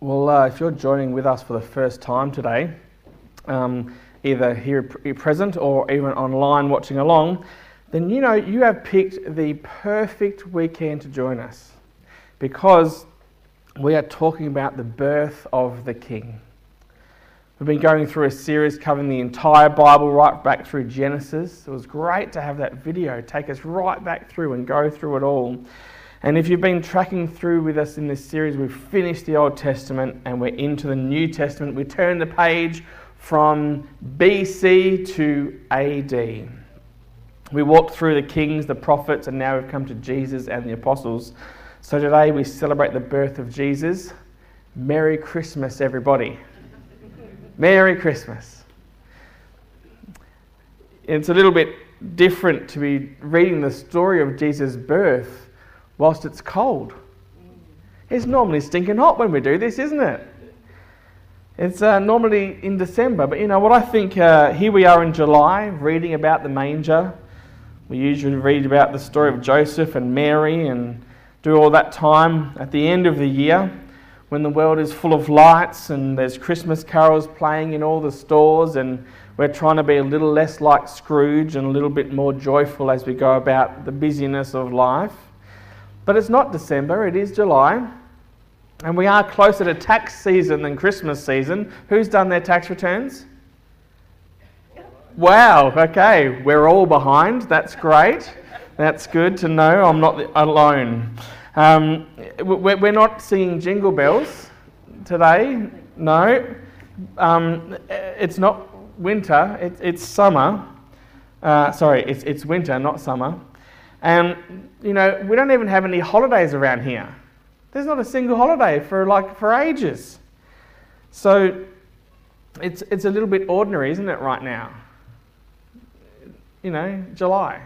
Well, uh, if you're joining with us for the first time today, um, either here present or even online watching along, then you know you have picked the perfect weekend to join us because we are talking about the birth of the King. We've been going through a series covering the entire Bible right back through Genesis. It was great to have that video take us right back through and go through it all. And if you've been tracking through with us in this series, we've finished the Old Testament and we're into the New Testament. We turn the page from BC to AD. We walked through the kings, the prophets, and now we've come to Jesus and the apostles. So today we celebrate the birth of Jesus. Merry Christmas, everybody. Merry Christmas. It's a little bit different to be reading the story of Jesus' birth whilst it's cold. It's normally stinking hot when we do this, isn't it? It's uh, normally in December, but you know what I think? Uh, here we are in July reading about the manger. We usually read about the story of Joseph and Mary and do all that time at the end of the year when the world is full of lights and there's Christmas carols playing in all the stores and we're trying to be a little less like Scrooge and a little bit more joyful as we go about the busyness of life. But it's not December, it is July. And we are closer to tax season than Christmas season. Who's done their tax returns? Wow, okay, we're all behind. That's great. That's good to know I'm not alone. Um, we're not seeing jingle bells today, no. Um, it's not winter, it's summer. Uh, sorry, it's, it's winter, not summer. And, you know, we don't even have any holidays around here. There's not a single holiday for like for ages. So it's, it's a little bit ordinary, isn't it, right now? you know, July.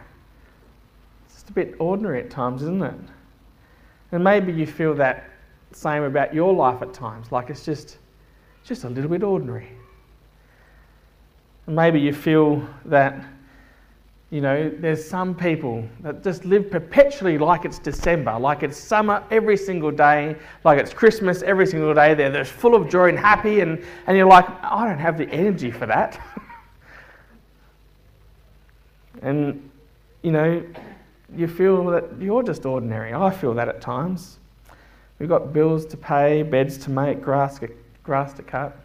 It's just a bit ordinary at times, isn't it? And maybe you feel that same about your life at times, like it's just, just a little bit ordinary. And maybe you feel that, you know, there's some people that just live perpetually like it's December, like it's summer every single day, like it's Christmas every single day. They're, they're full of joy and happy, and, and you're like, I don't have the energy for that. And, you know, you feel that you're just ordinary. I feel that at times. We've got bills to pay, beds to make, grass, grass to cut.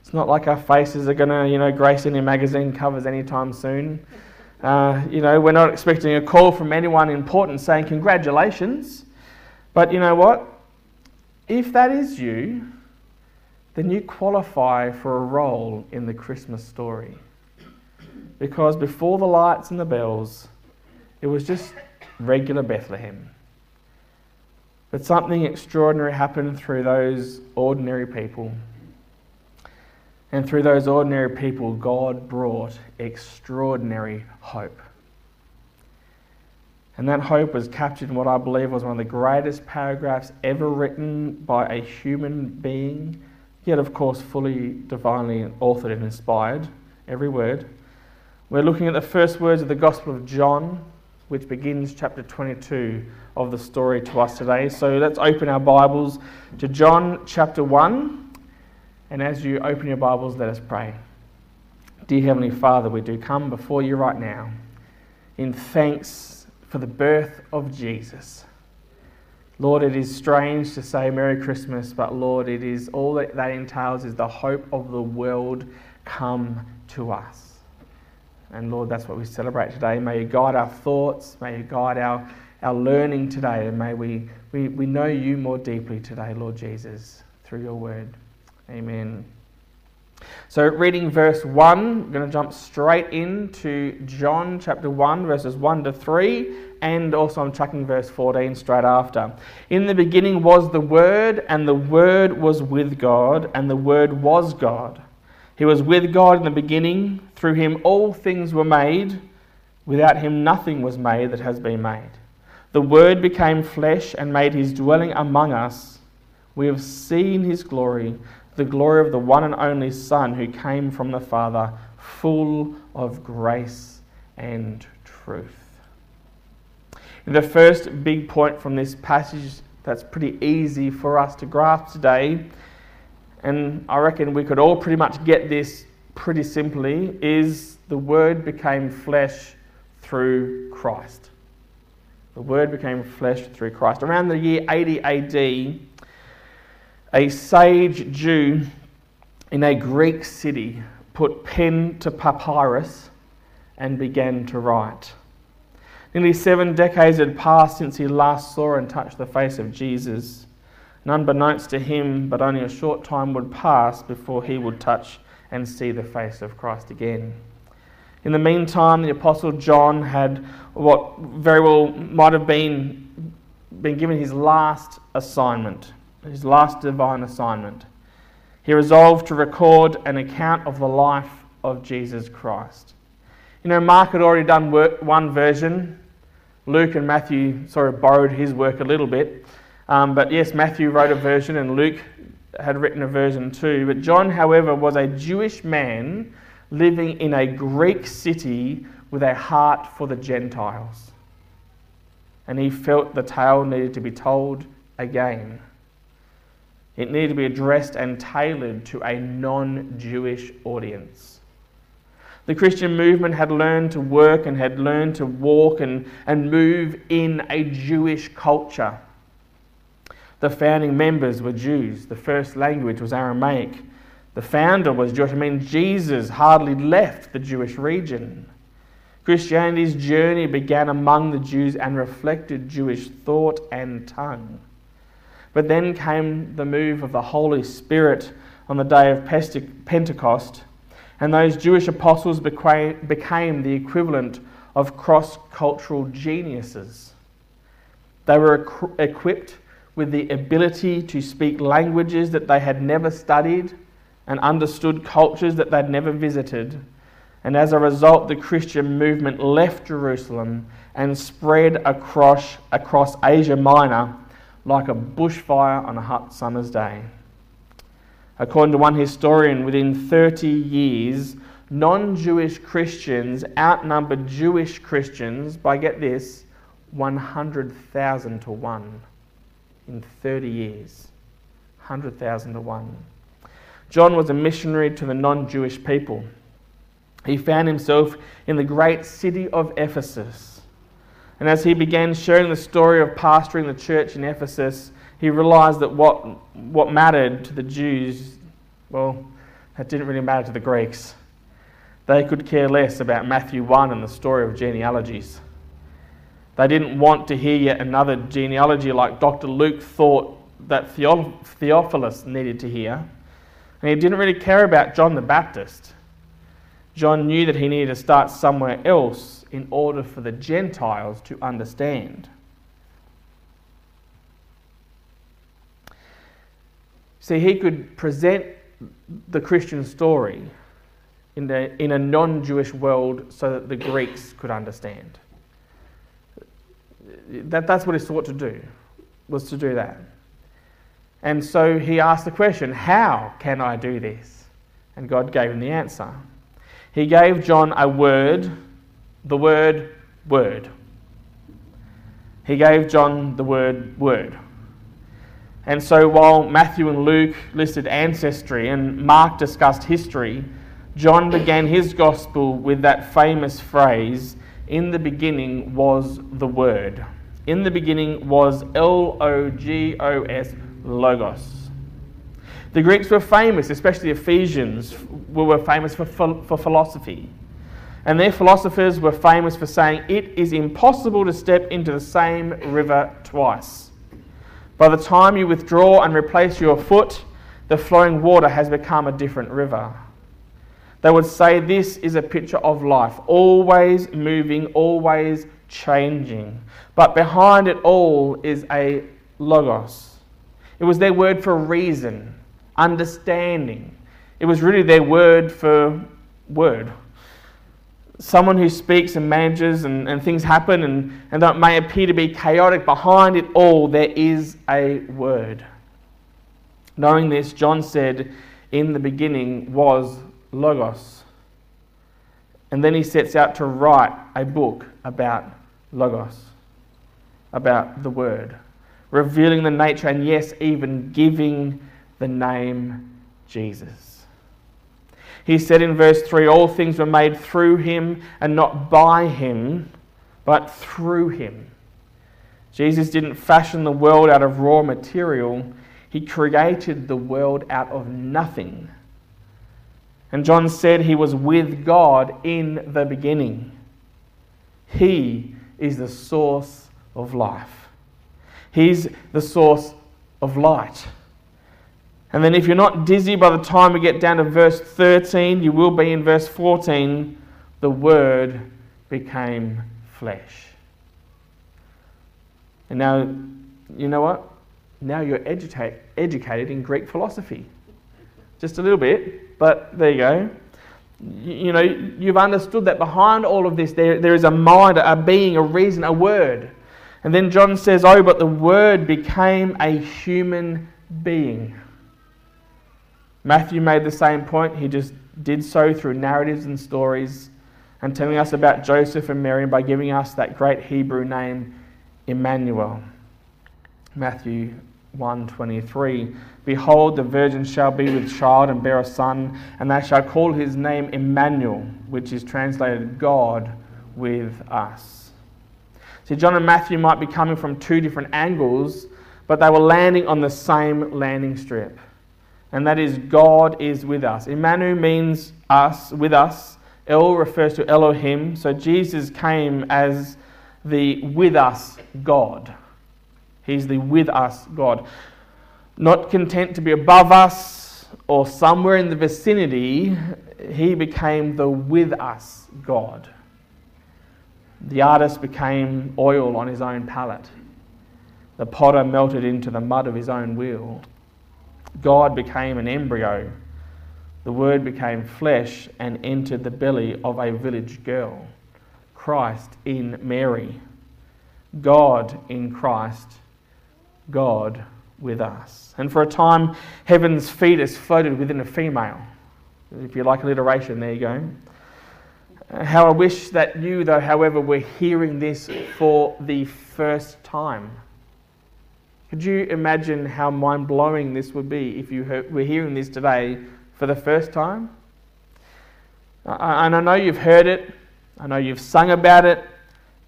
It's not like our faces are going to, you know, grace any magazine covers anytime soon. Uh, you know, we're not expecting a call from anyone important saying congratulations. But you know what? If that is you, then you qualify for a role in the Christmas story because before the lights and the bells, it was just regular Bethlehem. But something extraordinary happened through those ordinary people. And through those ordinary people, God brought extraordinary hope. And that hope was captured in what I believe was one of the greatest paragraphs ever written by a human being, yet, of course, fully divinely authored and inspired, every word. We're looking at the first words of the Gospel of John, which begins chapter 22 of the story to us today. So let's open our Bibles to John chapter 1. And as you open your Bibles, let us pray. Dear Heavenly Father, we do come before you right now in thanks for the birth of Jesus. Lord, it is strange to say Merry Christmas, but Lord, it is all that that entails is the hope of the world come to us. And Lord, that's what we celebrate today. May you guide our thoughts, may you guide our, our learning today, and may we, we, we know you more deeply today, Lord Jesus, through your word. Amen. So, reading verse 1, we're going to jump straight into John chapter 1, verses 1 to 3, and also I'm tracking verse 14 straight after. In the beginning was the Word, and the Word was with God, and the Word was God. He was with God in the beginning. Through him all things were made. Without him nothing was made that has been made. The Word became flesh and made his dwelling among us. We have seen his glory, the glory of the one and only Son who came from the Father, full of grace and truth. The first big point from this passage that's pretty easy for us to grasp today and I reckon we could all pretty much get this pretty simply, is the Word became flesh through Christ. The Word became flesh through Christ. Around the year 80 AD, a sage Jew in a Greek city put pen to papyrus and began to write. Nearly seven decades had passed since he last saw and touched the face of Jesus. And unbeknownst to him, but only a short time would pass before he would touch and see the face of Christ again. In the meantime, the Apostle John had what very well might have been, been given his last assignment, his last divine assignment. He resolved to record an account of the life of Jesus Christ. You know, Mark had already done work, one version. Luke and Matthew sort of borrowed his work a little bit. Um, but yes, Matthew wrote a version and Luke had written a version too. But John, however, was a Jewish man living in a Greek city with a heart for the Gentiles. And he felt the tale needed to be told again. It needed to be addressed and tailored to a non Jewish audience. The Christian movement had learned to work and had learned to walk and, and move in a Jewish culture. The founding members were Jews. The first language was Aramaic. The founder was Jewish. I mean, Jesus hardly left the Jewish region. Christianity's journey began among the Jews and reflected Jewish thought and tongue. But then came the move of the Holy Spirit on the day of Pentecost, and those Jewish apostles became the equivalent of cross cultural geniuses. They were equipped with the ability to speak languages that they had never studied and understood cultures that they'd never visited. And as a result, the Christian movement left Jerusalem and spread across, across Asia Minor like a bushfire on a hot summer's day. According to one historian, within 30 years, non Jewish Christians outnumbered Jewish Christians by, get this, 100,000 to 1 in 30 years. 100,000 to 1. John was a missionary to the non Jewish people. He found himself in the great city of Ephesus. And as he began sharing the story of pastoring the church in Ephesus, he realized that what, what mattered to the Jews, well, that didn't really matter to the Greeks. They could care less about Matthew 1 and the story of genealogies. They didn't want to hear yet another genealogy like Dr. Luke thought that Theophilus needed to hear. And he didn't really care about John the Baptist. John knew that he needed to start somewhere else in order for the Gentiles to understand. See, he could present the Christian story in, the, in a non Jewish world so that the Greeks could understand. That, that's what he sought to do, was to do that. And so he asked the question, How can I do this? And God gave him the answer. He gave John a word, the word word. He gave John the word word. And so while Matthew and Luke listed ancestry and Mark discussed history, John began his gospel with that famous phrase, In the beginning was the Word. In the beginning was L O G O S, Logos. The Greeks were famous, especially the Ephesians, were famous for, for philosophy. And their philosophers were famous for saying it is impossible to step into the same river twice. By the time you withdraw and replace your foot, the flowing water has become a different river. They would say this is a picture of life, always moving, always changing. But behind it all is a logos. It was their word for reason, understanding. It was really their word for word. Someone who speaks and manages and, and things happen and, and that may appear to be chaotic, behind it all there is a word. Knowing this, John said, In the beginning was Logos. And then he sets out to write a book about Logos, about the Word, revealing the nature and, yes, even giving the name Jesus. He said in verse 3 All things were made through him and not by him, but through him. Jesus didn't fashion the world out of raw material, he created the world out of nothing. And John said he was with God in the beginning. He is the source of life, He's the source of light. And then, if you're not dizzy by the time we get down to verse 13, you will be in verse 14. The Word became flesh. And now, you know what? Now you're educate, educated in Greek philosophy. Just a little bit, but there you go. You, you know, you've understood that behind all of this, there, there is a mind, a being, a reason, a word. And then John says, Oh, but the Word became a human being. Matthew made the same point. He just did so through narratives and stories and telling us about Joseph and Mary by giving us that great Hebrew name, Emmanuel. Matthew 1:23 Behold the virgin shall be with child and bear a son and they shall call his name Emmanuel which is translated God with us. See John and Matthew might be coming from two different angles but they were landing on the same landing strip. And that is God is with us. Emmanuel means us, with us. El refers to Elohim. So Jesus came as the with us God. He's the with us God. Not content to be above us or somewhere in the vicinity, he became the with us God. The artist became oil on his own palette. The potter melted into the mud of his own wheel. God became an embryo. The Word became flesh and entered the belly of a village girl. Christ in Mary. God in Christ God with us. And for a time, heaven's fetus floated within a female. If you like alliteration, there you go. How I wish that you, though, however, were hearing this for the first time. Could you imagine how mind blowing this would be if you were hearing this today for the first time? And I know you've heard it, I know you've sung about it,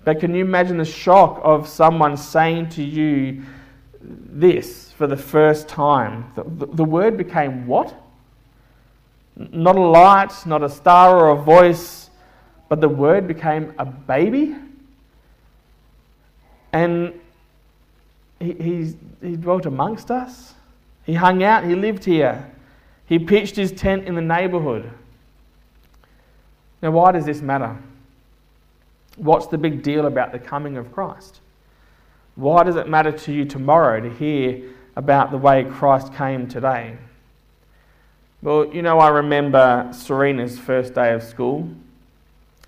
but can you imagine the shock of someone saying to you, this for the first time. The, the, word became what? Not a light, not a star or a voice, but the word became a baby. And he, he's, he dwelt amongst us. He hung out, he lived here. He pitched his tent in the neighborhood. Now, why does this matter? What's the big deal about the coming of Christ? Why does it matter to you tomorrow to hear about the way Christ came today? Well, you know, I remember Serena's first day of school,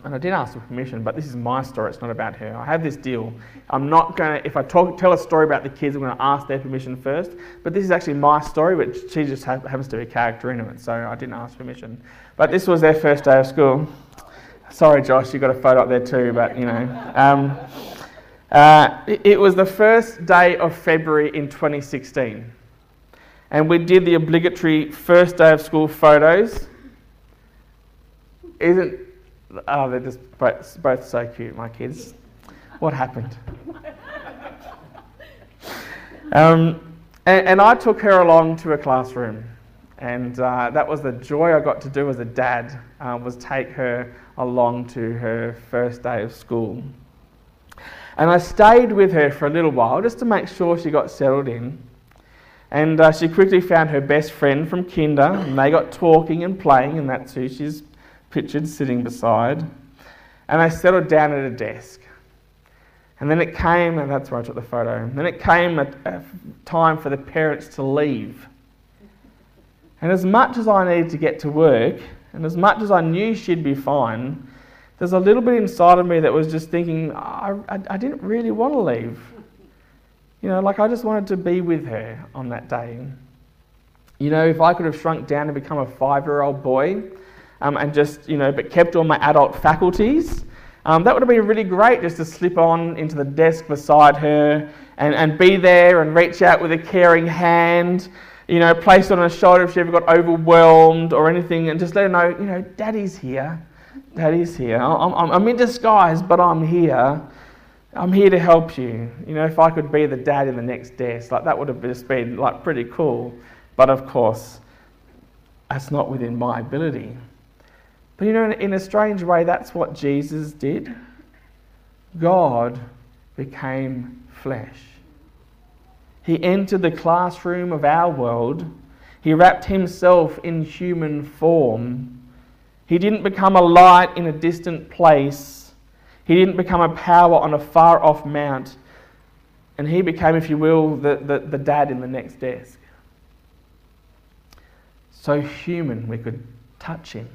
and I did ask for permission, but this is my story, it's not about her. I have this deal. I'm not going to, if I talk, tell a story about the kids, I'm going to ask their permission first, but this is actually my story, but she just happens to be a character in it, so I didn't ask permission. But this was their first day of school. Sorry, Josh, you got a photo up there too, but you know. Um, uh, it was the first day of February in 2016. And we did the obligatory first day of school photos. Isn't. Oh, they're just both, both so cute, my kids. What happened? Um, and, and, I took her along to a classroom. And uh, that was the joy I got to do as a dad, uh, was take her along to her first day of school. And I stayed with her for a little while just to make sure she got settled in. And uh, she quickly found her best friend from kinder, and they got talking and playing, and that's who she's pictured sitting beside. And they settled down at a desk. And then it came, and that's where I took the photo. And then it came a, a time for the parents to leave. And as much as I needed to get to work, and as much as I knew she'd be fine, there's a little bit inside of me that was just thinking, I, I, I, didn't really want to leave. You know, like I just wanted to be with her on that day. You know, if I could have shrunk down and become a five year old boy um, and just, you know, but kept all my adult faculties, um, that would have been really great just to slip on into the desk beside her and, and be there and reach out with a caring hand you know, place on her shoulder if she ever got overwhelmed or anything, and just let her know, you know, Daddy's here. Daddy's here. I'm, I'm, I'm in disguise, but I'm here. I'm here to help you. You know, if I could be the dad in the next desk, like that would have just been like pretty cool. But of course, that's not within my ability. But you know, in a strange way, that's what Jesus did. God became flesh. He entered the classroom of our world. He wrapped himself in human form. He didn't become a light in a distant place. He didn't become a power on a far off mount. And he became, if you will, the, the, the dad in the next desk. So human, we could touch him.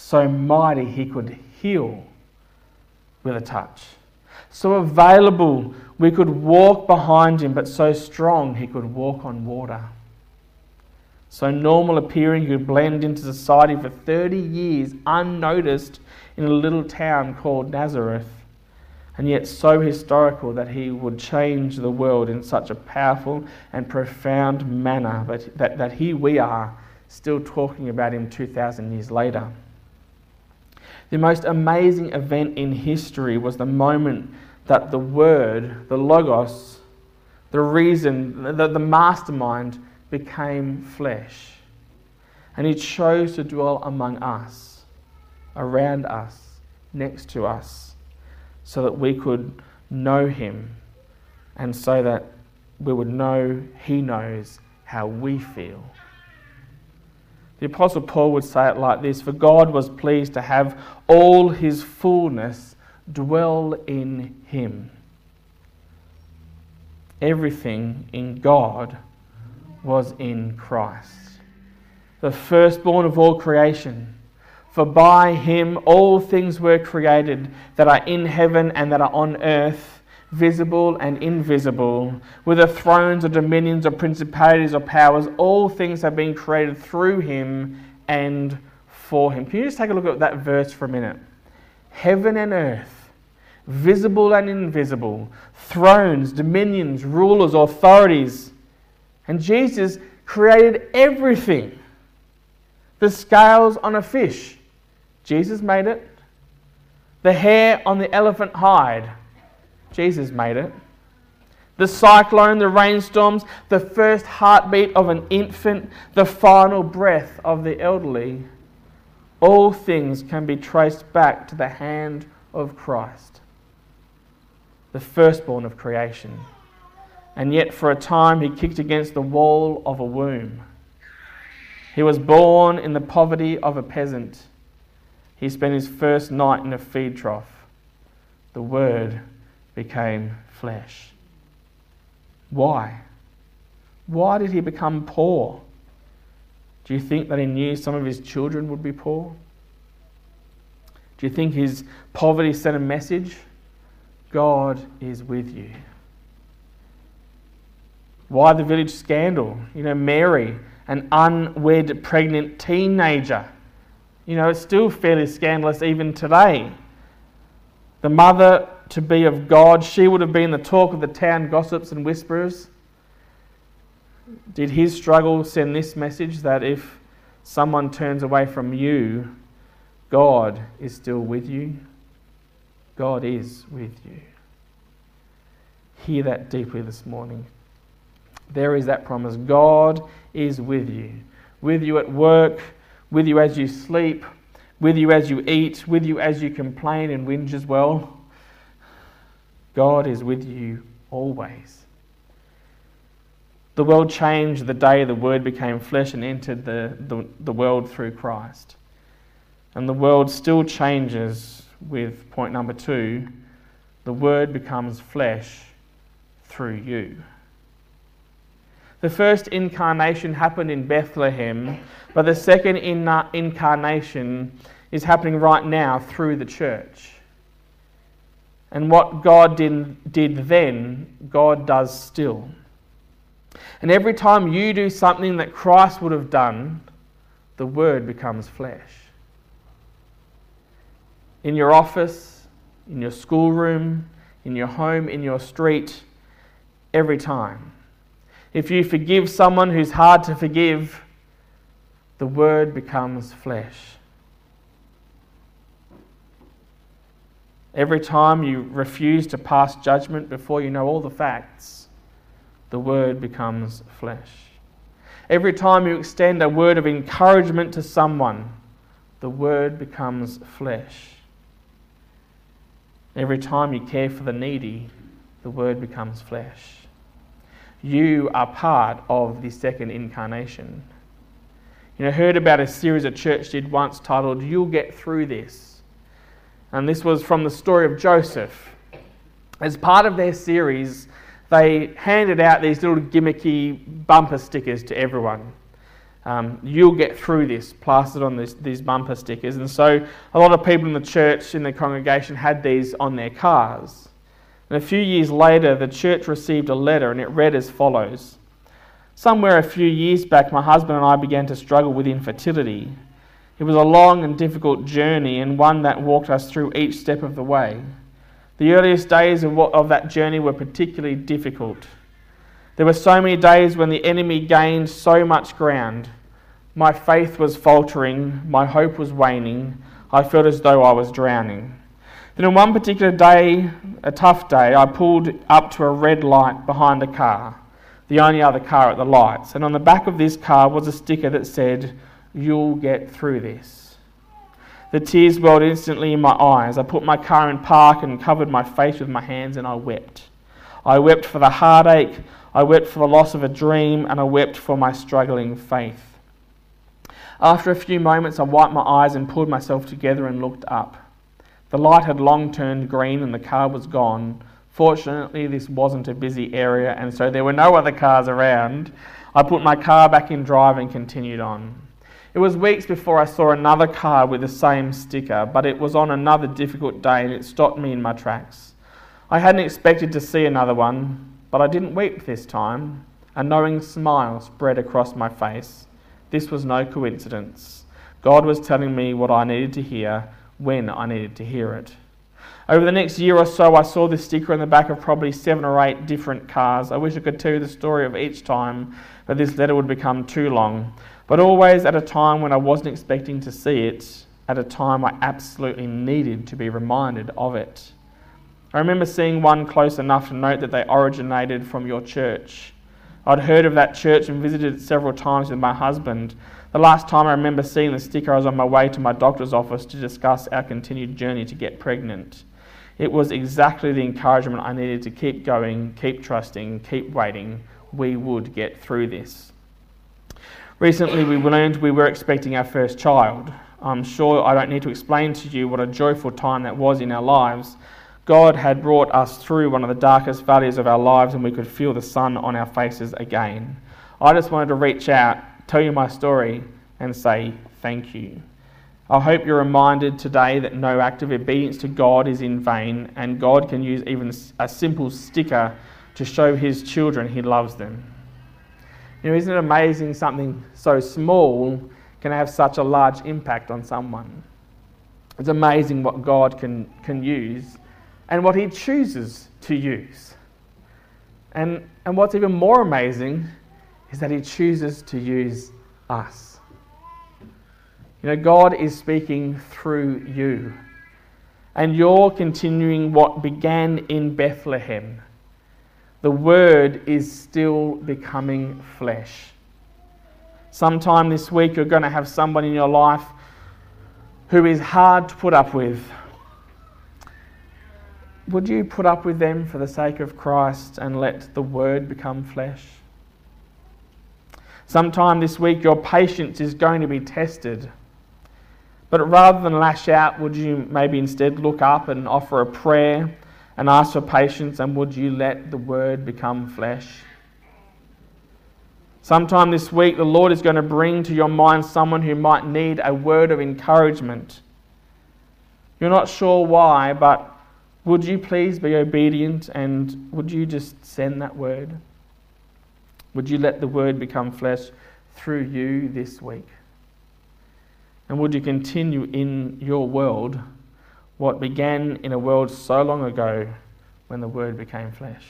So mighty, he could heal with a touch. So available, we could walk behind him, but so strong, he could walk on water. So normal appearing, he could blend into society for 30 years unnoticed in a little town called Nazareth and yet so historical that he would change the world in such a powerful and profound manner that, that, that here we are still talking about him 2,000 years later. The most amazing event in history was the moment that the Word, the Logos, the reason, the, the mastermind became flesh. And he chose to dwell among us, around us, next to us so that we could know Him and so that we would know He knows how we feel. The Apostle Paul would say it like this For God was pleased to have all His fullness dwell in Him. Everything in God was in Christ, the firstborn of all creation. For by him all things were created that are in heaven and that are on earth, visible and invisible, whether thrones or dominions or principalities or powers, all things have been created through him and for him. Can you just take a look at that verse for a minute? Heaven and earth, visible and invisible, thrones, dominions, rulers, authorities. And Jesus created everything. The scales on a fish Jesus made it. The hair on the elephant hide, Jesus made it. The cyclone, the rainstorms, the first heartbeat of an infant, the final breath of the elderly, all things can be traced back to the hand of Christ, the firstborn of creation. And yet, for a time, he kicked against the wall of a womb. He was born in the poverty of a peasant. He spent his first night in a feed trough. The Word became flesh. Why? Why did he become poor? Do you think that he knew some of his children would be poor? Do you think his poverty sent a message? God is with you. Why the village scandal? You know, Mary, an unwed pregnant teenager you know, it's still fairly scandalous even today. The mother to be of God, she would have been the talk of the town gossips and whisperers. Did his struggle send this message that if someone turns away from you, God is still with you? God is with you. Hear that deeply this morning. There is that promise. God is with you. With you at work, with you as you sleep, with you as you eat, with you as you complain and whinge as well. God is with you always. The world changed the day the Word became flesh and entered the, the, the world through Christ. And the world still changes with point number two the Word becomes flesh through you. The first incarnation happened in Bethlehem, but the second incarnation is happening right now through the church. And what God did, did then, God does still. And every time you do something that Christ would have done, the Word becomes flesh. In your office, in your schoolroom, in your home, in your street, every time. If you forgive someone who's hard to forgive, the word becomes flesh. Every time you refuse to pass judgment before you know all the facts, the word becomes flesh. Every time you extend a word of encouragement to someone, the word becomes flesh. Every time you care for the needy, the word becomes flesh. You are part of the second incarnation. You know, heard about a series a church did once titled You'll Get Through This. And this was from the story of Joseph. As part of their series, they handed out these little gimmicky bumper stickers to everyone. Um, you'll get through this, plastered on this, these bumper stickers. And so a lot of people in the church, in the congregation, had these on their cars. And a few years later, the church received a letter, and it read as follows Somewhere a few years back, my husband and I began to struggle with infertility. It was a long and difficult journey, and one that walked us through each step of the way. The earliest days of, what, of that journey were particularly difficult. There were so many days when the enemy gained so much ground. My faith was faltering, my hope was waning, I felt as though I was drowning. Then, on one particular day, a tough day, I pulled up to a red light behind a car, the only other car at the lights, and on the back of this car was a sticker that said, You'll get through this. The tears welled instantly in my eyes. I put my car in park and covered my face with my hands, and I wept. I wept for the heartache, I wept for the loss of a dream, and I wept for my struggling faith. After a few moments, I wiped my eyes and pulled myself together and looked up. The light had long turned green and the car was gone. Fortunately, this wasn't a busy area, and so there were no other cars around. I put my car back in drive and continued on. It was weeks before I saw another car with the same sticker, but it was on another difficult day and it stopped me in my tracks. I hadn't expected to see another one, but I didn't weep this time. A knowing smile spread across my face. This was no coincidence. God was telling me what I needed to hear when I needed to hear it. Over the next year or so, I saw this sticker on the back of probably seven or eight different cars. I wish I could tell you the story of each time, but this letter would become too long but always at a time when I wasn't expecting to see it, at a time I absolutely needed to be reminded of it. I remember seeing one close enough to note that they originated from your church. I'd heard of that church and visited it several times with my husband. The last time I remember seeing the sticker, I was on my way to my doctor's office to discuss our continued journey to get pregnant. It was exactly the encouragement I needed to keep going, keep trusting, keep waiting. We would get through this. Recently, we learned we were expecting our first child. I'm sure I don't need to explain to you what a joyful time that was in our lives. God had brought us through one of the darkest valleys of our lives, and we could feel the sun on our faces again. I just wanted to reach out, tell you my story, and say thank you. I hope you're reminded today that no act of obedience to God is in vain, and God can use even a simple sticker to show His children He loves them. You know, isn't it amazing something so small can have such a large impact on someone? It's amazing what God can, can use and what He chooses to use. And, and what's even more amazing is that He chooses to use us. You know, God is speaking through you. And you're continuing what began in Bethlehem the Word is still becoming flesh. Sometime this week, you're going to have someone in your life who is hard to put up with. Would you put up with them for the sake of Christ and let the Word become flesh? Sometime this week, your patience is going to be tested. But rather than lash out, would you maybe instead look up and offer a prayer? And ask for patience, and would you let the word become flesh? Sometime this week, the Lord is going to bring to your mind someone who might need a word of encouragement. You're not sure why, but would you please be obedient and would you just send that word? Would you let the word become flesh through you this week? And would you continue in your world? What began in a world so long ago when the Word became flesh.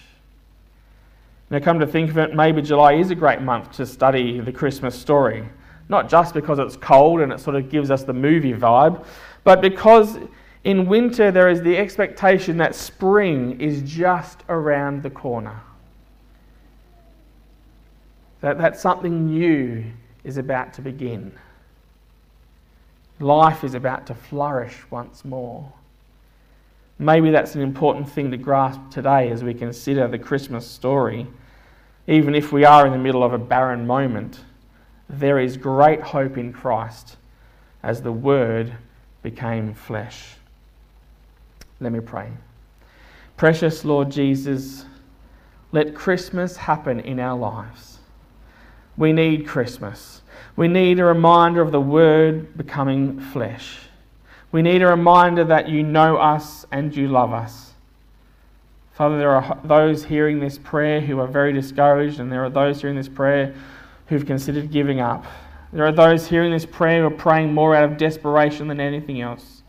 Now, come to think of it, maybe July is a great month to study the Christmas story. Not just because it's cold and it sort of gives us the movie vibe, but because in winter there is the expectation that spring is just around the corner. That, that something new is about to begin. Life is about to flourish once more. Maybe that's an important thing to grasp today as we consider the Christmas story. Even if we are in the middle of a barren moment, there is great hope in Christ as the Word became flesh. Let me pray. Precious Lord Jesus, let Christmas happen in our lives. We need Christmas. We need a reminder of the Word becoming flesh. We need a reminder that you know us and you love us. Father, there are those hearing this prayer who are very discouraged, and there are those hearing this prayer who've considered giving up. There are those hearing this prayer who are praying more out of desperation than anything else.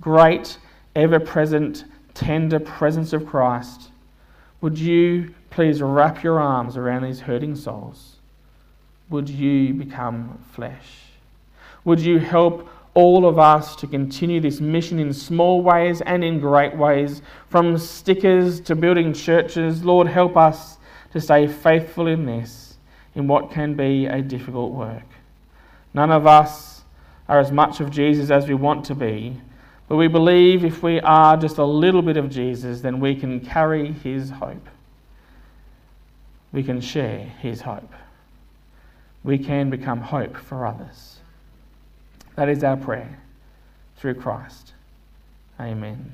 Great, ever present, tender presence of Christ, would you please wrap your arms around these hurting souls? Would you become flesh? Would you help all of us to continue this mission in small ways and in great ways, from stickers to building churches? Lord, help us to stay faithful in this, in what can be a difficult work. None of us are as much of Jesus as we want to be, but we believe if we are just a little bit of Jesus, then we can carry his hope. We can share his hope we can become hope for others. That is our prayer through Christ. Amen.